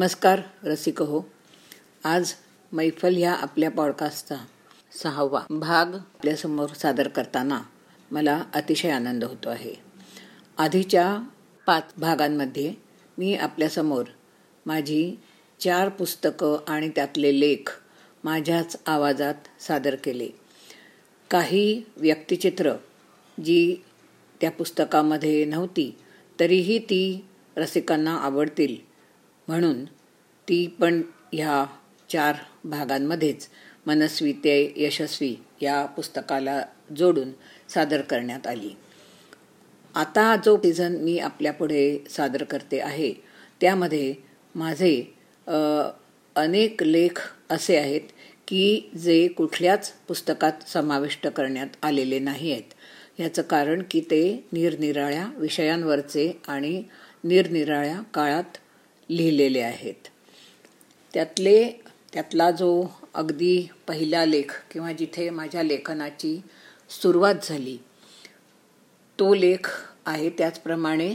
नमस्कार रसिक हो. आज मैफल ह्या आपल्या पॉडकास्टचा सहावा भाग आपल्यासमोर सादर करताना मला अतिशय आनंद होतो आहे. आधीच्या पाच भागांमध्ये मी आपल्यासमोर माझी चार पुस्तकं आणि त्यातले लेख माझ्याच आवाजात सादर केले. काही व्यक्तिचित्र जी त्या पुस्तकामध्ये नव्हती तरीही ती रसिकांना आवडतील म्हणून ती पण ह्या चार भागांमध्येच मनस्वी ते यशस्वी या पुस्तकाला जोडून सादर करण्यात आली. आता जो सीझन मी आपल्यापुढे सादर करते आहे त्यामध्ये माझे अनेक लेख असे आहेत की जे कुठल्याच पुस्तकात समाविष्ट करण्यात आलेले नाही आहेत. ह्याचं कारण की ते निरनिराळ्या विषयांवरचे आणि निरनिराळ्या काळात लिहिलेले आहेत. त्यातले त्यातला जो अगदी पहिला लेख किंवा जिथे माझ्या लेखनाची सुरुवात झाली तो लेख आहे त्याचप्रमाणे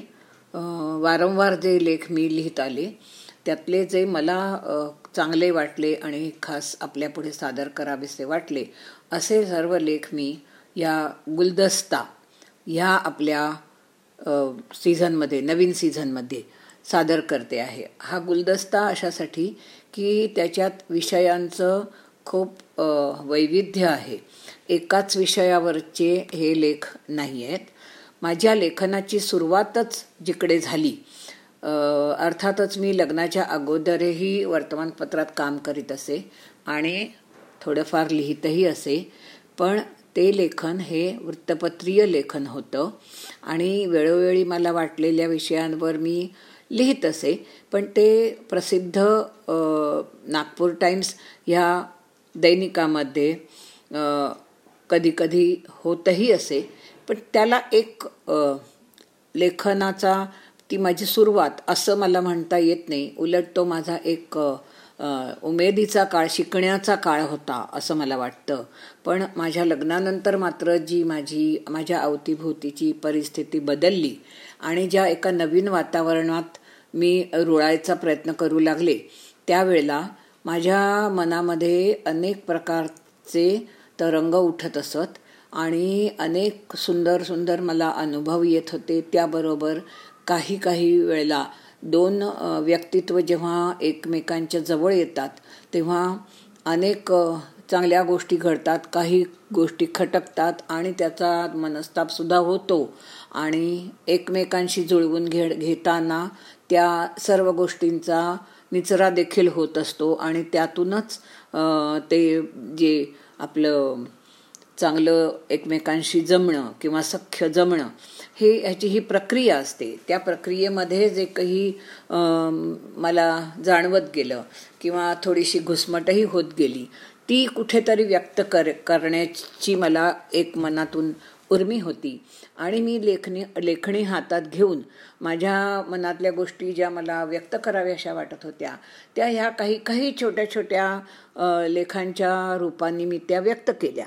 वारंवार जे लेख मी लिहित आले त्यातले जे मला चांगले वाटले आणि खास आपल्यापुढे सादर करावेसे वाटले असे सर्व लेख मी या गुलदस्ता ह्या आपल्या सीझनमध्ये नवीन सीझनमध्ये सादर करते आहे. हा गुलदस्ता अशासाठी की त्याच्यात विषयांचं खूप वैविध्य आहे. एकाच विषयावरचे हे लेख नाही आहेत. माझ्या लेखनाची सुरुवातच जिकडे झाली अर्थातच मी लग्नाच्या अगोदरही वर्तमानपत्रात काम करीत असे आणि थोडंफार लिहितही असे पण ते लेखन हे वृत्तपत्रीय लेखन होतं आणि वेळोवेळी मला वाटलेल्या विषयांवर मी लिहित असे पण ते प्रसिद्ध नागपूर टाइम्स ह्या दैनिकामध्ये कधीकधी होतही असे. पण त्याला एक लेखनाचा ती माझी सुरुवात असं मला म्हणता येत नाही. उलट तो माझा एक उमेदीचा काळ शिकण्याचा काळ होता असं मला वाटतं. पण माझ्या लग्नानंतर मात्र जी माझी माझ्या अवतीभोवतीची परिस्थिती बदलली आणि ज्या एका नवीन वातावरणात मी रुळायचा प्रयत्न करू लागले त्यावेळेला माझ्या मनामध्ये अनेक प्रकारचे तरंग उठत असत आणि अनेक सुंदर सुंदर मला अनुभव येत होते. त्याबरोबर काही काही वेळेला दोन व्यक्तित्व जेव्हा एकमेकांच्या जवळ येतात तेव्हा अनेक चांगल्या गोष्टी घडतात काही गोष्टी खटकतात आणि त्याचा मनस्तापसुद्धा होतो. आणि एकमेकांशी जुळवून घे घेताना त्या सर्व गोष्टींचा निचरा देखील होत असतो आणि त्यातूनच ते जे आपलं चांगलं एकमेकांशी जमणं किंवा सख्य जमणं हे ह्याची ही प्रक्रिया असते. त्या प्रक्रियेमध्ये जे काही मला जाणवत गेलं किंवा थोडीशी घुसमटही होत गेली ती कुठेतरी व्यक्त कर करण्याची मला एक मनातून उर्मी होती. आणि मी लेखणी लेखणी हातात घेऊन माझ्या मनातल्या गोष्टी ज्या मला व्यक्त कराव्याशा वाटत होत्या त्या ह्या काही काही छोट्या छोट्या लेखांच्या रूपाने मी त्या व्यक्त केल्या.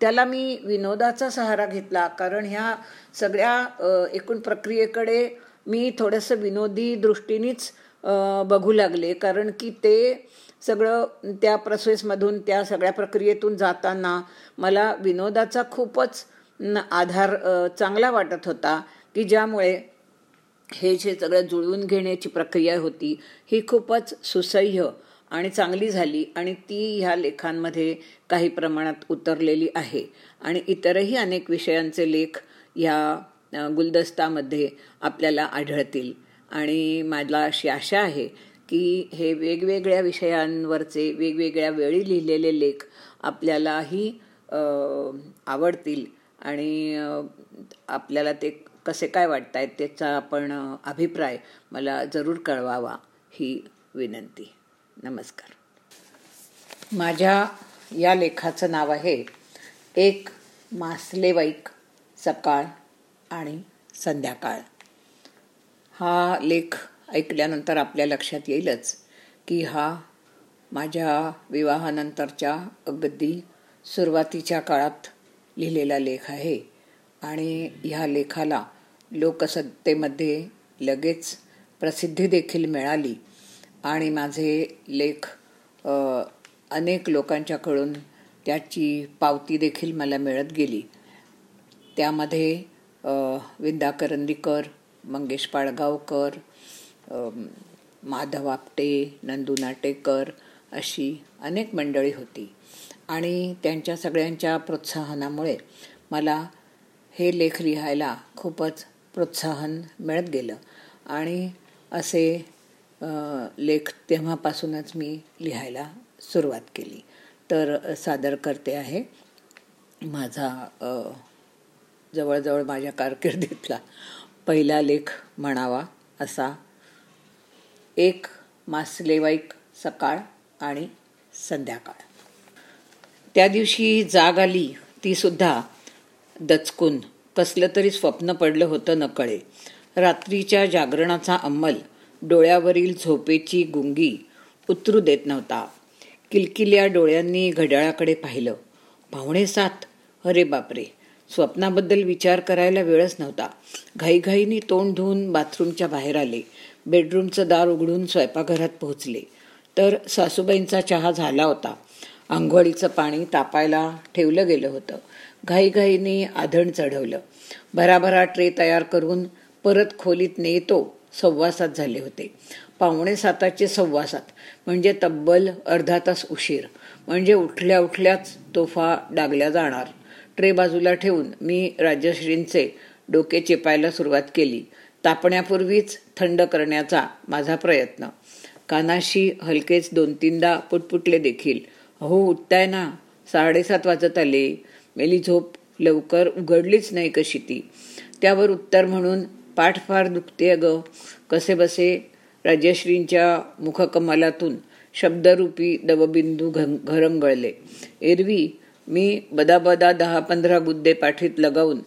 त्याला मी विनोदाचा सहारा घेतला कारण ह्या सगळ्या एकूण प्रक्रियेकडे मी थोडंसं विनोदी दृष्टीनेच बघू लागले. कारण की ते सगळं त्या प्रोसेसमधून त्या सगळ्या प्रक्रियेतून जाताना मला विनोदाचा खूपच आधार चांगला वाटत होता की ज्यामुळे हे जे सगळं जुळवून घेण्याची प्रक्रिया होती ही खूपच सुसह्य आणि चांगली झाली. आणि ती ह्या लेखांमध्ये काही प्रमाणात उतरलेली आहे. आणि इतरही अनेक विषयांचे लेख ह्या गुलदस्तामध्ये आपल्याला आढळतील. आणि मला अशी आशा आहे की हे वेगवेगळ्या विषयांवरचे वेगवेगळ्या वेळी लिहिलेले लेख आपल्यालाही आवडतील. आणि आपल्याला ते कसे काय वाटत आहेत त्याचा आपण अभिप्राय मला जरूर कळवावा ही विनंती. नमस्कार. माझ्या या लेखाचं नाव आहे एक मासलेवाईक सकाळ आणि संध्याकाळ. हा लेख ऐकल्यानंतर आपल्या लक्षात येईलच की हा माझ्या विवाहानंतरच्या अगदी सुरुवातीच्या काळात लिहिलेला लेख आहे आणि ह्या लेखाला लोकसत्तेमध्ये लगेच प्रसिद्धी देखील मिळाली आणि माझे लेख अनेक लोकांच्याकडून त्याची पावती देखील मला मिळत गेली. त्यामध्ये विंदा करंदीकर मंगेश पाळगावकर माधव आपटे नंदू नाटेकर अशी अनेक मंडळी होती. आणि त्यांच्या सगळ्यांच्या प्रोत्साहनामुळे मला हे लेख लिहायला खूपच प्रोत्साहन मिळत गेलं. आणि असे लेख तेव्हापासूनच मी लिहायला सुरुवात केली. तर सादर करते आहे. माझा जवळजवळ माझ्या कारकिर्दीतला पहिला लेख म्हणावा असा. एक मासलेवाईक सकाळ आणि संध्याकाळ. त्या दिवशी जाग आली ती सुद्धा दचकून. कसलं तरी स्वप्न पडलं होतं नकळे. रात्रीच्या जागरणाचा अंमल डोळ्यावरील झोपेची गुंगी उतरू देत नव्हता. किलकिल्या डोळ्यांनी घड्याळाकडे पाहिलं. पाहुणे सात अरे बापरे स्वप्नाबद्दल विचार करायला वेळच नव्हता. घाईघाईनी तोंड धुवून बाथरूमच्या बाहेर आले. बेडरूमचं दार उघडून स्वयंपाकघरात पोहोचले. तर सासूबाईंचा चहा झाला होता. आंघोळीचं पाणी तापायला ठेवलं गेलं होतं. घाईघाईने आधण चढवलं. भराभरा ट्रे तयार करून परत खोलीत नेतो सव्वासात झाले होते. पावणे साताचे सव्वासात म्हणजे तब्बल अर्धा तास उशीर. म्हणजे उठल्या उठल्याच तोफा डागल्या जाणार. ट्रे बाजूला ठेवून मी राजश्रींचे डोके चेपायला सुरुवात केली. तापण्यापूर्वीच थंड करण्याचा माझा प्रयत्न. कानाशी हलकेच दोन तीनदा पुटपुटले देखील. हो उठताय ना. साडेसात वाजत आले. मेली झोप लवकर उघडलीच नाही कशी ती. त्यावर उत्तर म्हणून पाठ फार दुखते ग. कसे बसे राजश्रींच्या मुखकमलातून शब्दरूपी दवबिंदू घरंगळले. एरवी मी बदाबदा दहा पंधरा गुद्दे पाठीत लगावून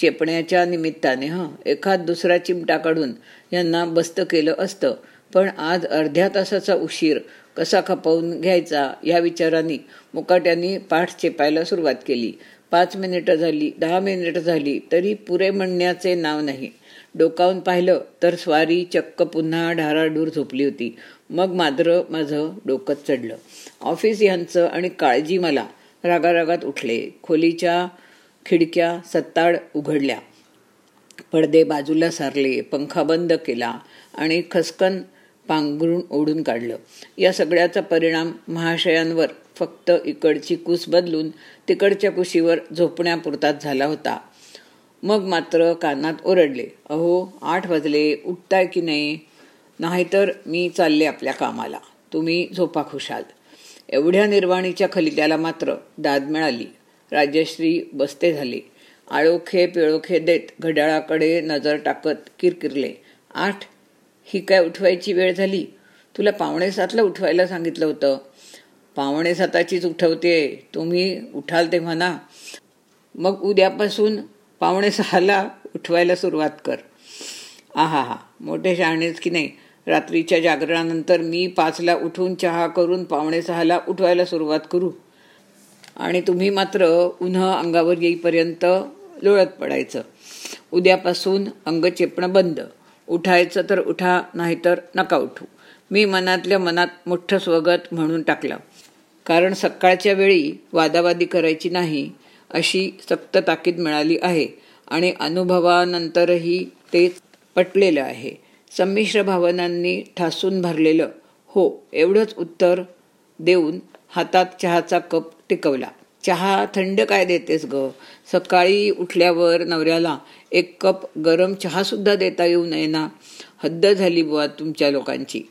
चेपण्याच्या निमित्ताने हं एखाद दुसरा चिमटा काढून यांना बस्त केलं असतं. पण आज अर्ध्या तासाचा उशीर कसा खपवून घ्यायचा या विचारांनी मुकाट्यांनी पाठ चेपायला सुरुवात केली. पाच मिनिटं झाली दहा मिनिटं झाली तरी पुरे म्हणण्याचे नाव नाही. डोकावून पाहिलं तर स्वारी चक्क पुन्हा ढाराडूर झोपली होती. मग मात्र माझं डोकं चढलं. ऑफिस यांचं आणि काळजी मला रागारागात उठले. खोलीच्या खिडक्या सत्ताड उघडल्या. पडदे बाजूला सारले पंखा बंद केला आणि खसकन पांघरून ओढून काढलं. या सगळ्याचा परिणाम महाशयांवर फक्त इकडची कुस बदलून तिकडच्या कुशीवर झोपण्यापुरताच झाला होता. मग मात्र कानात ओरडले अहो आठ वाजले उठताय की नाही? नाहीतर मी चालले आपल्या कामाला. तुम्ही झोपा खुशाल. एवढ्या निर्वाणीच्या खलित्याला मात्र दाद मिळाली. राजश्री बसते झाले. आळोखे पिळोखे देत घड्याळाकडे नजर टाकत किरकिरले. आठ ही काय उठवायची वेळ झाली? तुला पावणे सातला उठवायला सांगितलं होतं. पावणे साताचीच उठवते तुम्ही उठाल तेव्हा ना. मग उद्यापासून पावणे सहाला उठवायला सुरुवात कर. आहा हा. मोठे शहाणेच की नाही? रात्रीच्या जागरणानंतर मी पाचला उठून चहा करून पावणे सहाला उठवायला सुरुवात करू. आणि तुम्ही मात्र उन्हा अंगावर येईपर्यंत लोळत पडायचं. उद्यापासून अंग चेपणं बंद. उठायचं तर उठा नाहीतर नका उठू. मी मनातल्या मनात मोठं स्वगत म्हणून टाकलं. कारण सकाळच्या वेळी वादावादी करायची नाही अशी सक्त ताकीद मिळाली आहे. आणि अनुभवानंतरही तेच पटलेलं आहे. संमिश्र भावनांनी ठासून भरलेलं हो एवढंच उत्तर देऊन हातात चहाचा कप टिकवला. चहा थंड काय देतेस ग? सकाळी उठल्यावर नवऱ्याला एक कप गरम चहासुद्धा देता येऊ नये ना? हद्द झाली बुवा तुमच्या लोकांची.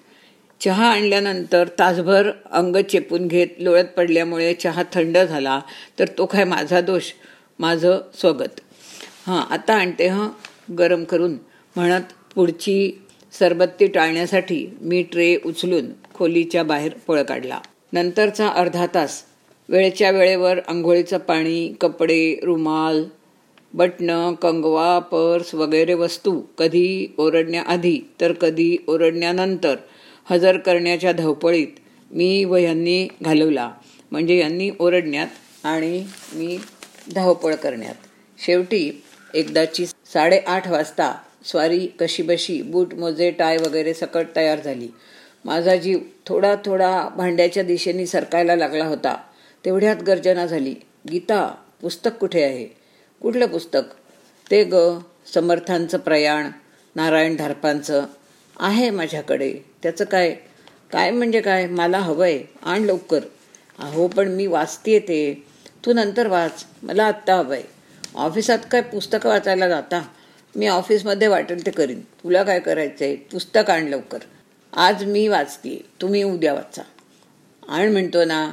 चहा आणल्यानंतर तासभर अंग चेपून घेत लोळत पडल्यामुळे चहा थंड झाला तर तो काय माझा दोष? माझं स्वगत. हां आता आणते हं गरम करून. म्हणत पुढची सरबत्ती टाळण्यासाठी मी ट्रे उचलून खोलीच्या बाहेर पळ काढला. नंतरचा अर्धा तास. वेळच्या वेळेवर आंघोळीचं पाणी कपडे रुमाल बटणं कंगवा पर्स वगैरे वस्तू कधी ओरडण्याआधी तर कधी ओरडण्यानंतर हजर करण्याच्या धावपळीत मी व यांनी घालवला. म्हणजे यांनी ओरडण्यात आणि मी धावपळ करण्यात. शेवटी एकदाची साडेआठ वाजता स्वारी कशीबशी बूट मोजे टाय वगैरे सकट तयार झाली. माझा जीव थोडा थोडा भांड्याच्या दिशेने सरकायला लागला होता. तेवढ्यात गर्जना झाली. गीता पुस्तक कुठे आहे? कुठलं पुस्तक? ते ग समर्थांचं प्रयाण नारायण धारपांचं. आहे माझ्याकडे. त्याचं काय? काय म्हणजे काय? मला हवंय. आण लवकर. अहो पण मी वाचते ते. तू नंतर वाच. मला आत्ता हवंय. ऑफिसात काय पुस्तकं वाचायला जाता? मी ऑफिसमध्ये वाटेल ते करीन. तुला काय करायचं आहे पुस्तक आण लवकर. आज मी वाचते. तुम्ही उद्या वाचा. आण म्हणतो ना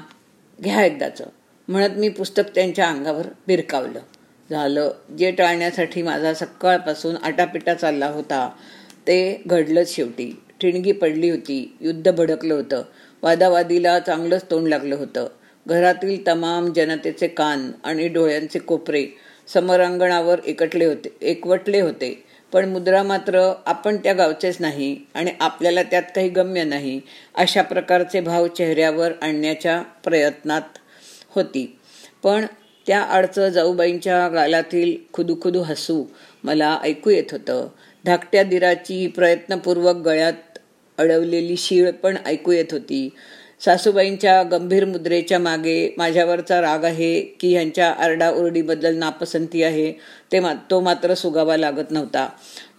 घ्या एकदाचं. म्हणत मी पुस्तक त्यांच्या अंगावर बिरकावलं. झालं. जे टाळण्यासाठी माझा सकाळपासून आटापिटा चालला होता. ते घडलंच शेवटी. ठिणगी पडली होती युद्ध भडकलं होतं वादावादीला चांगलंच तोंड लागलं होतं. घरातील तमाम जनतेचे कान आणि डोळ्यांचे कोपरे समरांगणावर एकटले होते एकवटले होते. पण मुद्रा मात्र आपण त्या गावचेच नाही आणि आपल्याला त्यात काही गम्य नाही अशा प्रकारचे भाव चेहऱ्यावर आणण्याच्या प्रयत्नात होती. पण त्या आडचं जाऊबाईंच्या गालातील खुदुखुदू हसू मला ऐकू येत होतं. धाकट्या दिराची प्रयत्नपूर्वक गळ्यात अडवलेली शीळ पण ऐकू येत होती. सासूबाईंच्या गंभीर मुद्रेच्या मागे माझ्यावरचा राग आहे की ह्यांच्या आरडाओरडीबद्दल नापसंती आहे ते मा तो मात्र सुगावा लागत नव्हता.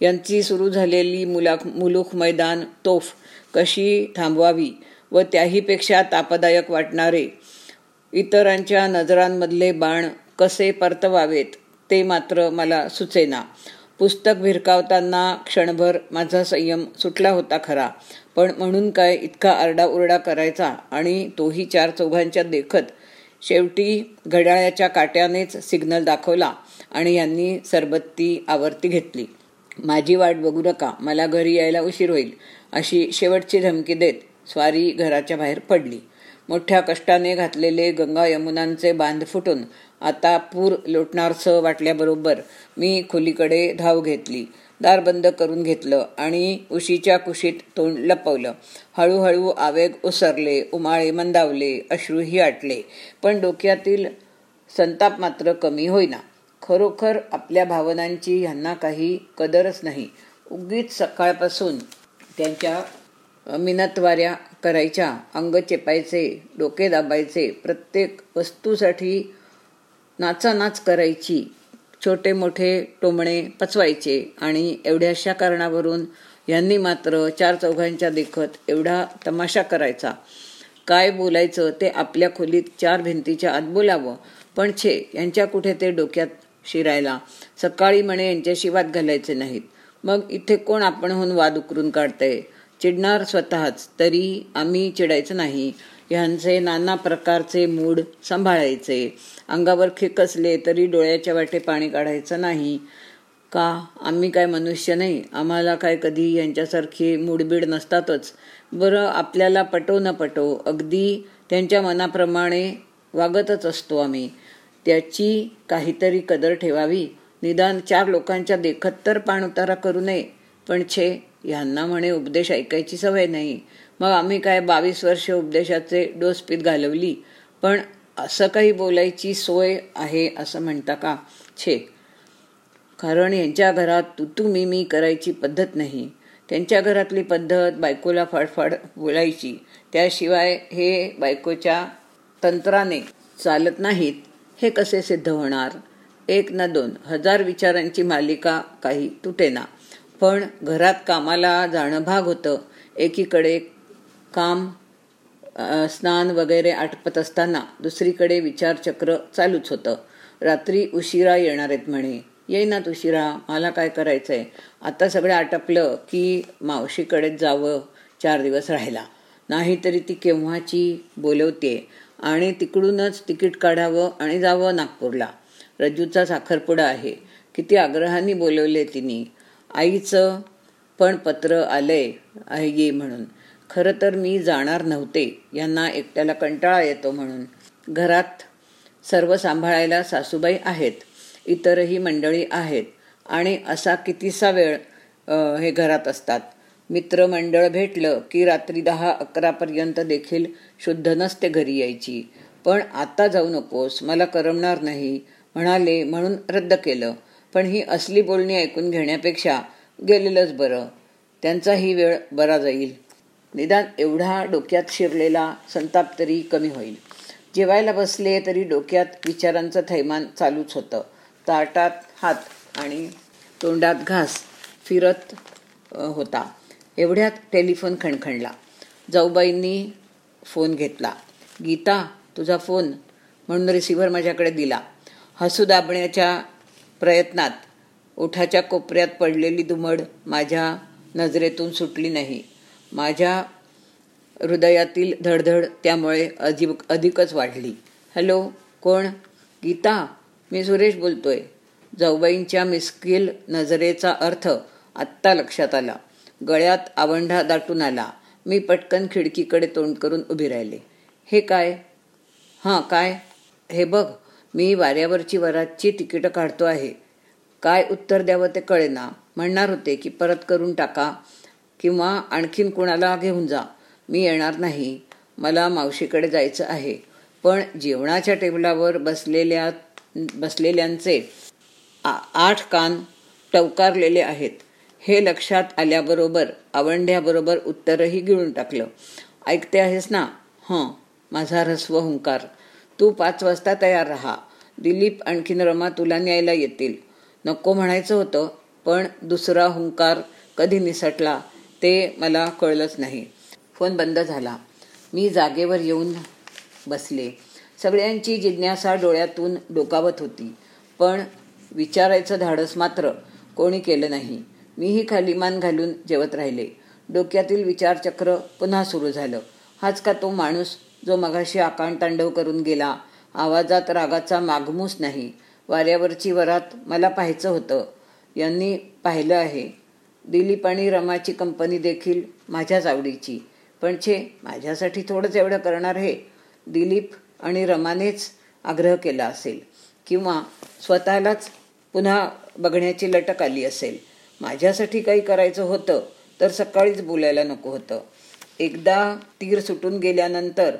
यांची सुरू झालेली मुलाख मुलूख मैदान तोफ कशी थांबवावी व त्याहीपेक्षा तापदायक वाटणारे इतरांच्या नजरांमधले बाण कसे परतवावेत ते मात्र मला सुचेना. पुस्तक भिरकावताना क्षणभर माझा संयम सुटला होता खरा. पण म्हणून काय इतका आरडाओरडा करायचा आणि तोही चार चौघांच्या देखत शेवटी घड्याळ्याच्या काट्यानेच सिग्नल दाखवला आणि यांनी सरबत्ती आवर्ती घेतली. माझी वाट बघू नका मला घरी यायला उशीर होईल अशी शेवटची धमकी देत स्वारी घराच्या बाहेर पडली. मोठ्या कष्टाने घातलेले गंगा यमुनांचे बांध फुटून आता पूर लोटणारसं वाटल्याबरोबर मी खोलीकडे धाव घेतली. दार बंद करून घेतलं आणि उशीच्या कुशीत तोंड लपवलं. हळूहळू आवेग ओसरले उमाळे मंदावले अश्रूही आटले. पण डोक्यातील संताप मात्र कमी होईना. खरोखर आपल्या भावनांची ह्यांना काही कदरच नाही. उगीच सकाळपासून त्यांच्या मिनतवाऱ्या करायच्या अंग चेपायचे डोके दाबायचे प्रत्येक वस्तूसाठी नाचानाच करायची. छोटे मोठे टोमणे पचवायचे आणि एवढ्याशा कारणावरून यांनी मात्र चार चौघांच्या देखत एवढा तमाशा करायचा. काय बोलायचं ते आपल्या खोलीत चार भिंतीच्या आत बोलावं. पण छे यांच्या कुठे ते डोक्यात शिरायला? सकाळी म्हणे यांच्याशी वाद घालायचे नाहीत. मग इथे कोण आपणहून वाद उकरून काढतंय? चिडणार स्वतःच तरी आम्ही चिडायचं नाही. ह्यांचे नाना प्रकारचे मूड सांभाळायचे. अंगावर खेकसले तरी डोळ्याच्या वाटे पाणी काढायचं नाही. का? आम्ही काय मनुष्य नाही. आम्हाला काय कधी यांच्यासारखी मूडबीड नसतातच. बरं आपल्याला पटो न पटो अगदी त्यांच्या मनाप्रमाणे वागतच असतो आम्ही. त्याची काहीतरी कदर ठेवावी. निदान चार लोकांच्या देखत तर पाणउतारा करू नये. पण छे ह्यांना म्हणे उपदेश ऐकायची सवय नाही. मग आम्ही काय बावीस वर्ष उपदेशाचे डोस पीत घालवली पण असं काही बोलायची सोय आहे असं म्हणता का? छे. कारण यांच्या घरात तू तू मी मी करायची पद्धत नाही. त्यांच्या घरातली पद्धत बायकोला फाडफाड बोलायची. त्याशिवाय हे बायकोच्या तंत्राने चालत नाहीत. हे कसे सिद्ध होणार? एक ना दोन. हजार विचारांची मालिका काही तुटेना. पण घरात कामाला जाणं भाग होतं. एकीकडे काम स्नान वगैरे आटपत असताना दुसरीकडे विचारचक्र चालूच होतं. रात्री उशिरा येणार आहेत म्हणे. येईनात उशिरा मला काय करायचं आहे आता सगळं आटपलं की मावशीकडेच जावं चार दिवस राहायला. नाहीतरी ती केव्हाची बोलवते आणि तिकडूनच तिकीट काढावं आणि जावं नागपूरला. रज्जूचा साखरपुडा आहे. किती आग्रहाने बोलवले तिने. आईचं पण पत्र आलंय आहे ये म्हणून. खरं तर मी जाणार नव्हते यांना एकट्याला कंटाळा येतो म्हणून. घरात सर्व सांभाळायला सासूबाई आहेत इतरही मंडळी आहेत आणि असा कितीसा वेळ हे घरात असतात. मित्रमंडळ भेटलं की रात्री दहा अकरापर्यंत देखील शुद्ध नसते घरी यायची. पण आता जाऊ नकोस मला करमणार नाही म्हणाले म्हणून रद्द केलं. पण ही असली बोलणी ऐकून घेण्यापेक्षा गेलेलंच बरं. त्यांचाही वेळ बरा जाईल. निदान एवढा डोक्यात शिरलेला संताप तरी कमी होईल. जेवायला बसले तरी डोक्यात विचारांचं थैमान चालूच होतं. ताटात हात आणि तोंडात घास फिरत होता. एवढ्यात टेलिफोन खणखणला. जाऊबाईंनी फोन घेतला. गीता तुझा फोन. म्हणून रिसिव्हर माझ्याकडे दिला. हसू दाबण्याच्या प्रयत्नात. ओठाच्या कोपऱ्यात पडलेली दुमड माझ्या नजरेतून सुटली नाही. माझ्या हृदयातील धडधड त्यामुळे अधिक अधिकच वाढली. हॅलो कोण? गीता? मी सुरेश बोलतोय. जाऊबाईंच्या मिस्किल नजरेचा अर्थ आत्ता लक्षात आला. गळ्यात आवंढा दाटून आला. मी पटकन खिडकीकडे तोंड करून उभी राहिले. हे काय? हां काय? हे बघ मी वाऱ्यावरची वरातची तिकीटं काढतो आहे. काय उत्तर द्यावं ते कळेना. म्हणणार होते की परत करून टाका किंवा आणखीन कुणाला घेऊन जा. मी येणार नाही. मला मावशीकडे जायचं आहे. पण जेवणाच्या टेबलावर बसलेल्या बसलेल्यांचे आठ कान टवकारलेले आहेत. हे लक्षात आल्याबरोबर आवंढ्याबरोबर उत्तरही गिळून टाकलं. ऐकते आहेस ना? हं माझा रस्व हुंकार. तू पाच वाजता तयार राहा. दिलीप आणखीन रमा तुला न्यायला येतील. नको म्हणायचं होतं पण दुसरा हुंकार कधी निसटला ते मला कळलंच नाही. फोन बंद झाला. मी जागेवर येऊन बसले. सगळ्यांची जिज्ञासा डोळ्यातून डोकावत होती पण विचारायचं धाडस मात्र कोणी केलं नाही. मीही खाली मान घालून जेवत राहिले. डोक्यातील विचारचक्र पुन्हा सुरू झालं. हाच का तो माणूस जो मगाशी आकांतांडव करून गेला? आवाजात रागाचा मागमूस नाही. वाऱ्यावरची वरात मला पाहायचं होतं. यांनी पाहिलं आहे. दिलीप आणि रमाची कंपनी देखील माझ्याच आवडीची. पण छे माझ्यासाठी थोडंच एवढं करणार हे? दिलीप आणि रमानेच आग्रह केला असेल. किंवा स्वतःलाच पुन्हा बघण्याची लटक आली असेल. माझ्यासाठी काही करायचं होतं तर सकाळीच बोलायला नको होतं. एकदा तीर सुटून गेल्यानंतर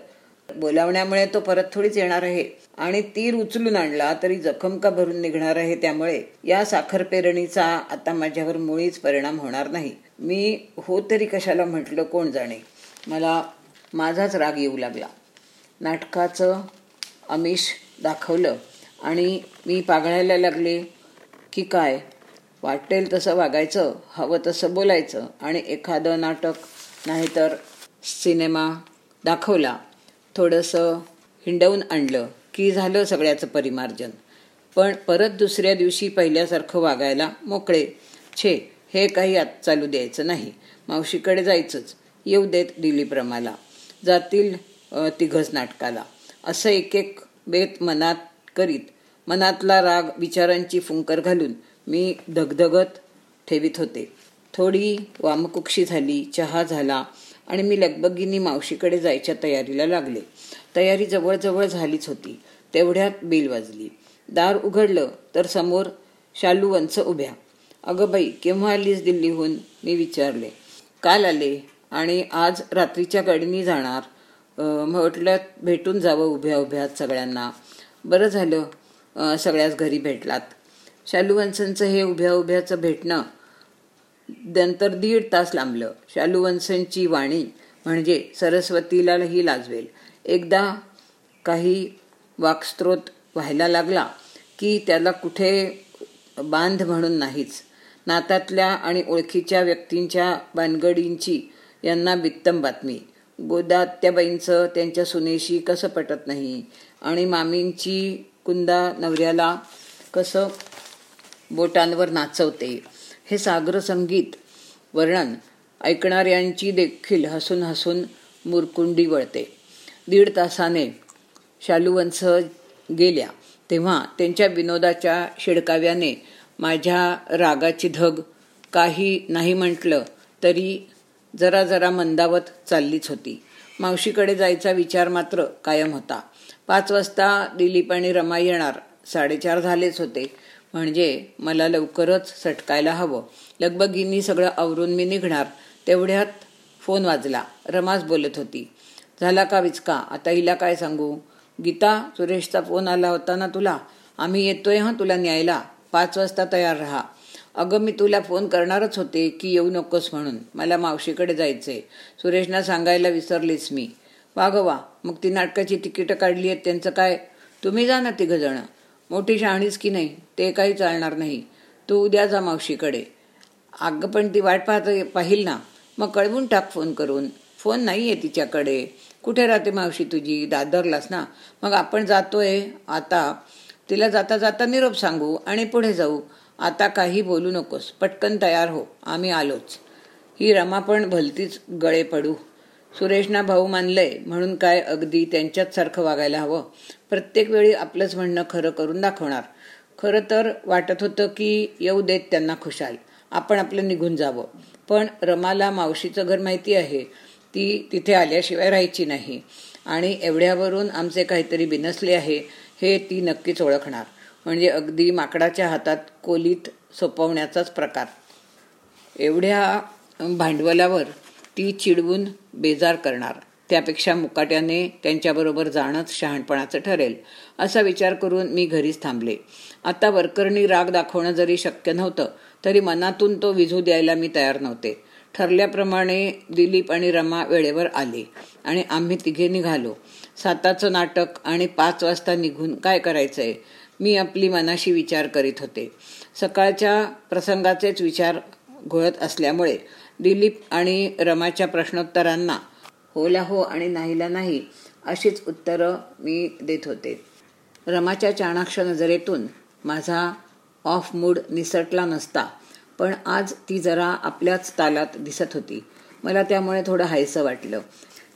बोलावण्यामुळे तो परत थोडीच येणार आहे. आणि तीर उचलून आणला तरी जखम का भरून निघणार आहे त्यामुळे या साखर पेरणीचा आता माझ्यावर मुळीच परिणाम होणार नाही. मी हो तरी कशाला म्हटलं कोण जाणे? मला माझाच राग येऊ लागला. नाटकाचं अमिष दाखवलं आणि मी पागळायला लागले की काय? वाटेल तसं वागायचं हवं तसं बोलायचं आणि एखादं नाटक नाहीतर सिनेमा दाखवला. थोडंसं हिंडवून आणलं की झालं सगळ्याचं परिमार्जन. पण परत दुसऱ्या दिवशी पहिल्यासारखं वागायला मोकळे. छे हे काही आत चालू द्यायचं नाही. मावशीकडे जायचंच. येऊ देत दिलीप्रमाला जातील तिघच नाटकाला. असं एक एक बेत मनात करीत मनातला राग विचारांची फुंकर घालून मी धगधगत ठेवीत होते. थोडी वामकुक्षी झाली चहा झाला आणि मी लगबगीनी मावशीकडे जायच्या तयारीला लागले. तयारी जवळजवळ झालीच होती. तेवढ्यात बेल वाजली. दार उघडलं तर समोर शालूवंच उभ्या. अगं बाई केव्हा आलीस दिल्लीहून? मी विचारले. काल आले आणि आज रात्रीच्या गाडीनी जाणार. म्हटलं भेटून जावं उभ्या उभ्यात सगळ्यांना. बरं झालं. सगळ्याच घरी भेटलात. शालूवंसांचं हे उभ्या उभ्याचं भेटणं नंतर दीड तास लांबलं. शालूवंशांची वाणी म्हणजे सरस्वतीलाही लाजवेल. एकदा काही वाक्स्त्रोत व्हायला लागला की त्याला कुठे बांध म्हणून नाहीच. नातातल्या आणि ओळखीच्या व्यक्तींच्या बानगडींची यांना बित्तम बातमी. गोदात्याबाईंचं त्यांच्या सुनेशी कसं पटत नाही? आणि मामींची कुंदा नवऱ्याला कसं बोटांवर नाचवते? हे सागर संगीत वर्णन ऐकणाऱ्यांची देखील हसून हसून मुरकुंडी वळते. दीड तासाने शालुवंश गेल्या तेव्हा त्यांच्या विनोदाच्या शिडकाव्याने माझ्या रागाची धग काही नाही म्हटलं तरी जरा जरा मंदावत चाललीच होती. मावशीकडे जायचा विचार मात्र कायम होता. पाच वाजता दिलीप आणि रमा येणार. साडेचार झालेच होते. म्हणजे मला लवकरच सटकायला हवं. लगबगीनी सगळं आवरून मी निघणार. तेवढ्यात फोन वाजला. रमास बोलत होती. झाला का विचका? आता हिला काय सांगू? गीता सुरेशचा फोन आला होता ना तुला? आम्ही येतोय हां तुला न्यायला. पाच वाजता तयार राहा. अगं मी तुला फोन करणारच होते की येऊ नकोस म्हणून. मला मावशीकडे जायचंय. सुरेशना सांगायला विसरलीस मी. वा गं वा मग ती नाटकाची तिकीटं काढली आहेत त्यांचं काय? तुम्ही जा ना तिघंजणं मोठी शहाणीच की नाही ते काही चालणार नाही. तू उद्या जा मावशीकडे. अगं पण ती वाट पाहत पाहिल ना. मग कळवून टाक फोन करून. फोन नाही आहे तिच्याकडे. कुठे राहते मावशी तुझी? दादरलास ना. मग आपण जातोय. आता तिला जाता जाता निरोप सांगू आणि पुढे जाऊ. आता काही बोलू नकोस. पटकन तयार हो. आम्ही आलोच. ही रमा पण भलतीच गळे पडू. सुरेशना भाऊ मानलंय म्हणून काय अगदी त्यांच्याच सारखं वागायला हवं. प्रत्येक वेळी आपलंच म्हणणं खरं करून दाखवणार. खरं तर वाटत होतं की येऊ देत त्यांना खुशाल. आपण आपलं निघून जावं. पण रमाला मावशीचं घर माहिती आहे. ती तिथे आल्याशिवाय राहायची नाही. आणि एवढ्यावरून आमचे काहीतरी बिनसले आहे हे ती नक्कीच ओळखणार. म्हणजे अगदी माकडाच्या हातात कोलीत सोपवण्याचाच प्रकार. एवढ्या भांडवलावर ती चिडवून बेजार करणार. त्यापेक्षा मुकाट्याने त्यांच्याबरोबर जाणंच शहाणपणाचं ठरेल असा विचार करून मी घरीच थांबले. आता वरकरणी राग दाखवणं जरी शक्य नव्हतं तरी मनातून तो विझू द्यायला मी तयार नव्हते. ठरल्याप्रमाणे दिलीप आणि रमा वेळेवर आले आणि आम्ही तिघे निघालो. साताचं नाटक आणि पाच वाजता निघून काय करायचंय मी आपली मनाशी विचार करीत होते. सकाळच्या प्रसंगाचेच विचार घोळत असल्यामुळे दिलीप आणि रमाच्या प्रश्नोत्तरांना होला हो आणि नाहीला नाही अशीच उत्तरं मी देत होते. रमाच्या चाणाक्ष नजरेतून माझा ऑफ मूड निसटला नसता पण आज ती जरा आपल्याच तालात दिसत होती. मला त्यामुळे थोडं हायसं वाटलं.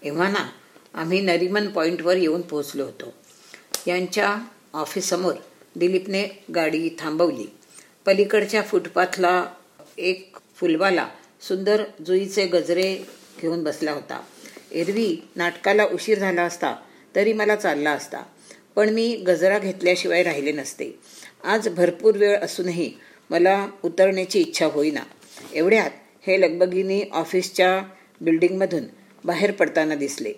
एव्हा ना आम्ही नरिमन पॉईंटवर येऊन पोहोचलो होतो. यांच्या ऑफिससमोर दिलीपने गाडी थांबवली. पलीकडच्या फुटपाथला एक फुलवाला सुंदर जुईचे गजरे घेऊन बसला होता. एरवी नाटकाला उशीर झाला असता तरी मला चालला असता. पण मी गजरा घेतल्याशिवाय राहिले नसते. आज भरपूर वेळ असूनही मला उतरण्याची इच्छा होईना. एवढ्यात हे लगबगिनी ऑफिसच्या बिल्डिंगमधून बाहेर पडताना दिसले.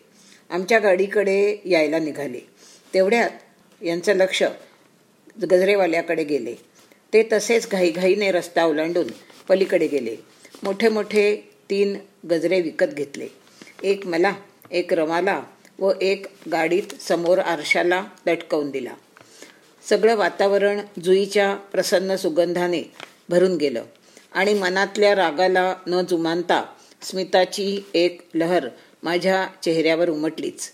आमच्या गाडीकडे यायला निघाले. तेवढ्यात यांचं लक्ष गजरेवाल्याकडे गेले. ते तसेच घाईघाईने रस्ता ओलांडून पलीकडे गेले. मोठे मोठे तीन गजरे विकत घेतले. एक मला एक रमाला व एक गाडीत समोर आरशाला लटकवून दिला. सगळं वातावरण जुईच्या प्रसन्न सुगंधाने भरून गेलं आणि मनातल्या रागाला न जुमानता स्मिताची एक लहर माझ्या चेहऱ्यावर उमटलीच.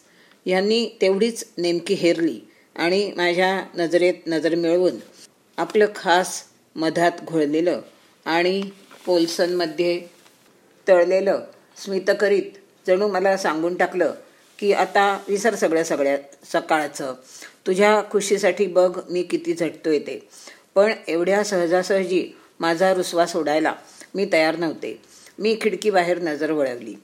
यांनी तेवढीच नेमकी हेरली आणि माझ्या नजरेत नजर मिळवून आपलं खास मधात घोळलेलं आणि पोल्सनमध्ये तळलेलं स्मित करीत जणू मला सांगून टाकलं की आता विसर सगळ्या सगळ्या सकाळचं. तुझ्या खुशीसाठी बघ मी किती झटतोय ते. पण एवढ्या सहजासहजी माझा रुसवा सोडायला मी तयार नव्हते. मी खिडकीबाहेर नजर वळवली.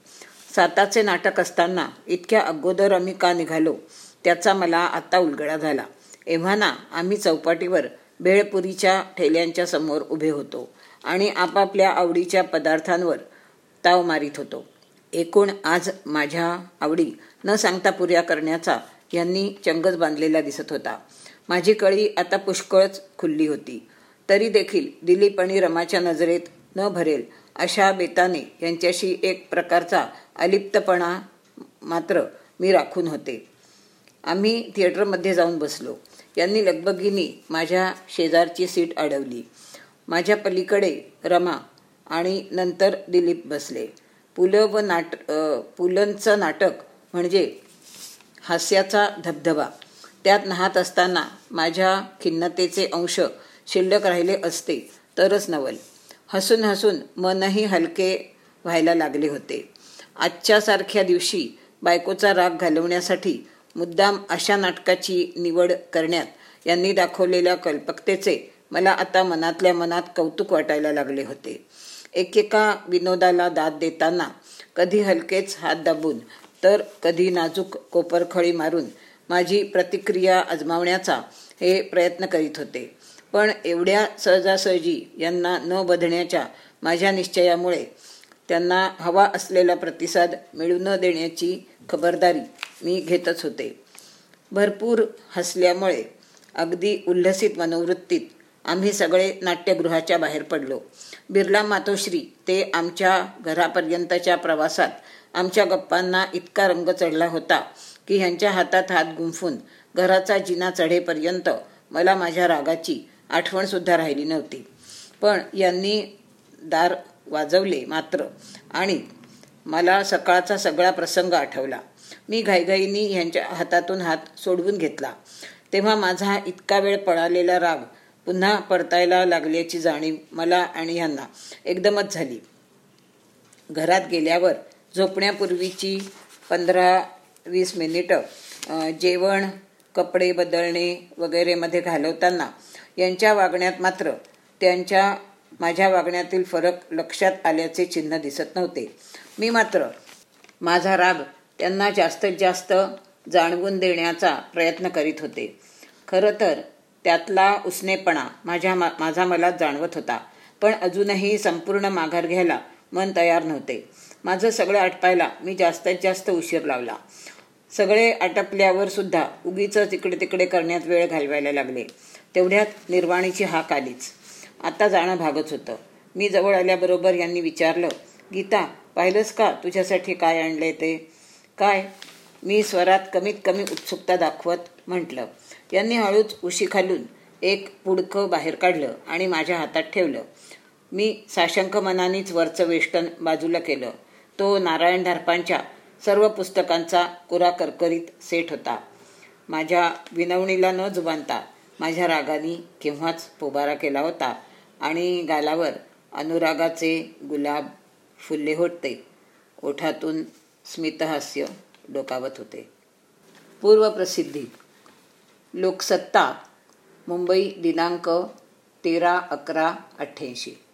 साताचे नाटक असताना इतक्या अगोदर आम्ही का निघालो त्याचा मला आता उलगडा झाला. एव्हाना आम्ही चौपाटीवर भेळपुरीच्या ठेल्यांच्या समोर उभे होतो. आणि आपापल्या आवडीच्या पदार्थांवर ताव मारित होतो. एकूण आज माझ्या आवडी न सांगता पुऱ्या करण्याचा यांनी चंगच बांधलेला दिसत होता. माझी कळी आता पुष्कळच खुल्ली होती. तरी देखील दिलीप आणि रमाच्या नजरेत न भरेल अशा बेताने यांच्याशी एक प्रकारचा अलिप्तपणा मात्र मी राखून होते. आम्ही थिएटरमध्ये जाऊन बसलो. यांनी लगबगीनी माझ्या शेजारची सीट अडवली. माझ्या पलीकडे रमा आणि नंतर दिलीप बसले. पु ल व नाट पुलंचं नाटक म्हणजे हास्याचा धबधबा. त्यात नाहत असताना माझ्या खिन्नतेचे अंश शिल्लक राहिले असते तरच नवल. हसून हसून मनही हलके व्हायला लागले होते. आजच्यासारख्या दिवशी बायकोचा राग घालवण्यासाठी मुद्दाम अशा नाटकाची निवड करण्यात यांनी दाखवलेल्या कल्पकतेचे मला आता मनातल्या मनात कौतुक वाटायला लागले होते. एकेका विनोदाला दाद देताना कधी हलकेच हात दाबून तर कधी नाजूक कोपरखळी मारून माझी प्रतिक्रिया आजमावण्याचा हे प्रयत्न करीत होते. पण एवढ्या सहजासहजी यांना न बधण्याच्या माझ्या निश्चयामुळे त्यांना हवा असलेला प्रतिसाद मिळू न देण्याची खबरदारी मी घेतच होते. भरपूर हसल्यामुळे अगदी उल्हसित मनोवृत्तीत आम्ही सगळे नाट्यगृहाच्या बाहेर पडलो. बिर्ला मातोश्री ते आमच्या घरापर्यंतच्या प्रवासात आमच्या गप्पांना इतका रंग चढला होता की ह्यांच्या हातात हात गुंफून घराचा जिना चढेपर्यंत मला माझ्या रागाची आठवणसुद्धा राहिली नव्हती. पण यांनी दार वाजवले मात्र आणि मला सकाळचा सगळा प्रसंग आठवला. मी घाईघाईनी ह्यांच्या हातातून हात सोडवून घेतला. तेव्हा माझा इतका वेळ पळालेला राग पुन्हा परतायला लागल्याची जाणीव मला आणि ह्यांना एकदमच झाली. घरात गेल्यावर झोपण्यापूर्वीची पंधरा वीस मिनिटं जेवण कपडे बदलणे वगैरेमध्ये घालवताना यांच्या वागण्यात मात्र त्यांच्या माझ्या वागण्यातील फरक लक्षात आल्याचे चिन्ह दिसत नव्हते. मी मात्र माझा राग त्यांना जास्तीत जास्त जाणवून देण्याचा प्रयत्न करीत होते. खरं तर त्यातला उसनेपणा माझ्या मा माझा मला जाणवत होता. पण अजूनही संपूर्ण माघार घ्यायला मन तयार नव्हते. माझं सगळं आटपायला मी जास्तीत जास्त उशीर लावला. सगळे आटपल्यावर सुद्धा उगीच तिकडे तिकडे करण्यात वेळ घालवायला लागले. तेवढ्यात निर्वाणीची हाक आलीच. आता जाणं भागच होतं. मी जवळ आल्याबरोबर यांनी विचारलं गीता पाहिलंस का तुझ्यासाठी काय आणले ते? काय? मी स्वरात कमीत कमी उत्सुकता दाखवत म्हटलं. यांनी हळूच उशी खालून एक पुडकं बाहेर काढलं आणि माझ्या हातात ठेवलं. मी साशंक मनानेच वरचं वेष्टन बाजूला केलं. तो नारायण धारपांच्या सर्व पुस्तकांचा कुरा करकरीत सेट होता. माझ्या विनवणीला न जुबानता माझ्या रागाने केव्हाच पोबारा केला होता आणि गालावर अनुरागाचे गुलाब फुलले होते. ओठातून स्मितहास्य डोकावत होते. पूर्वप्रसिद्धी. लोकसत्ता मुंबई दिनांक तेरा अकरा अठ्ठ्याऐंशी.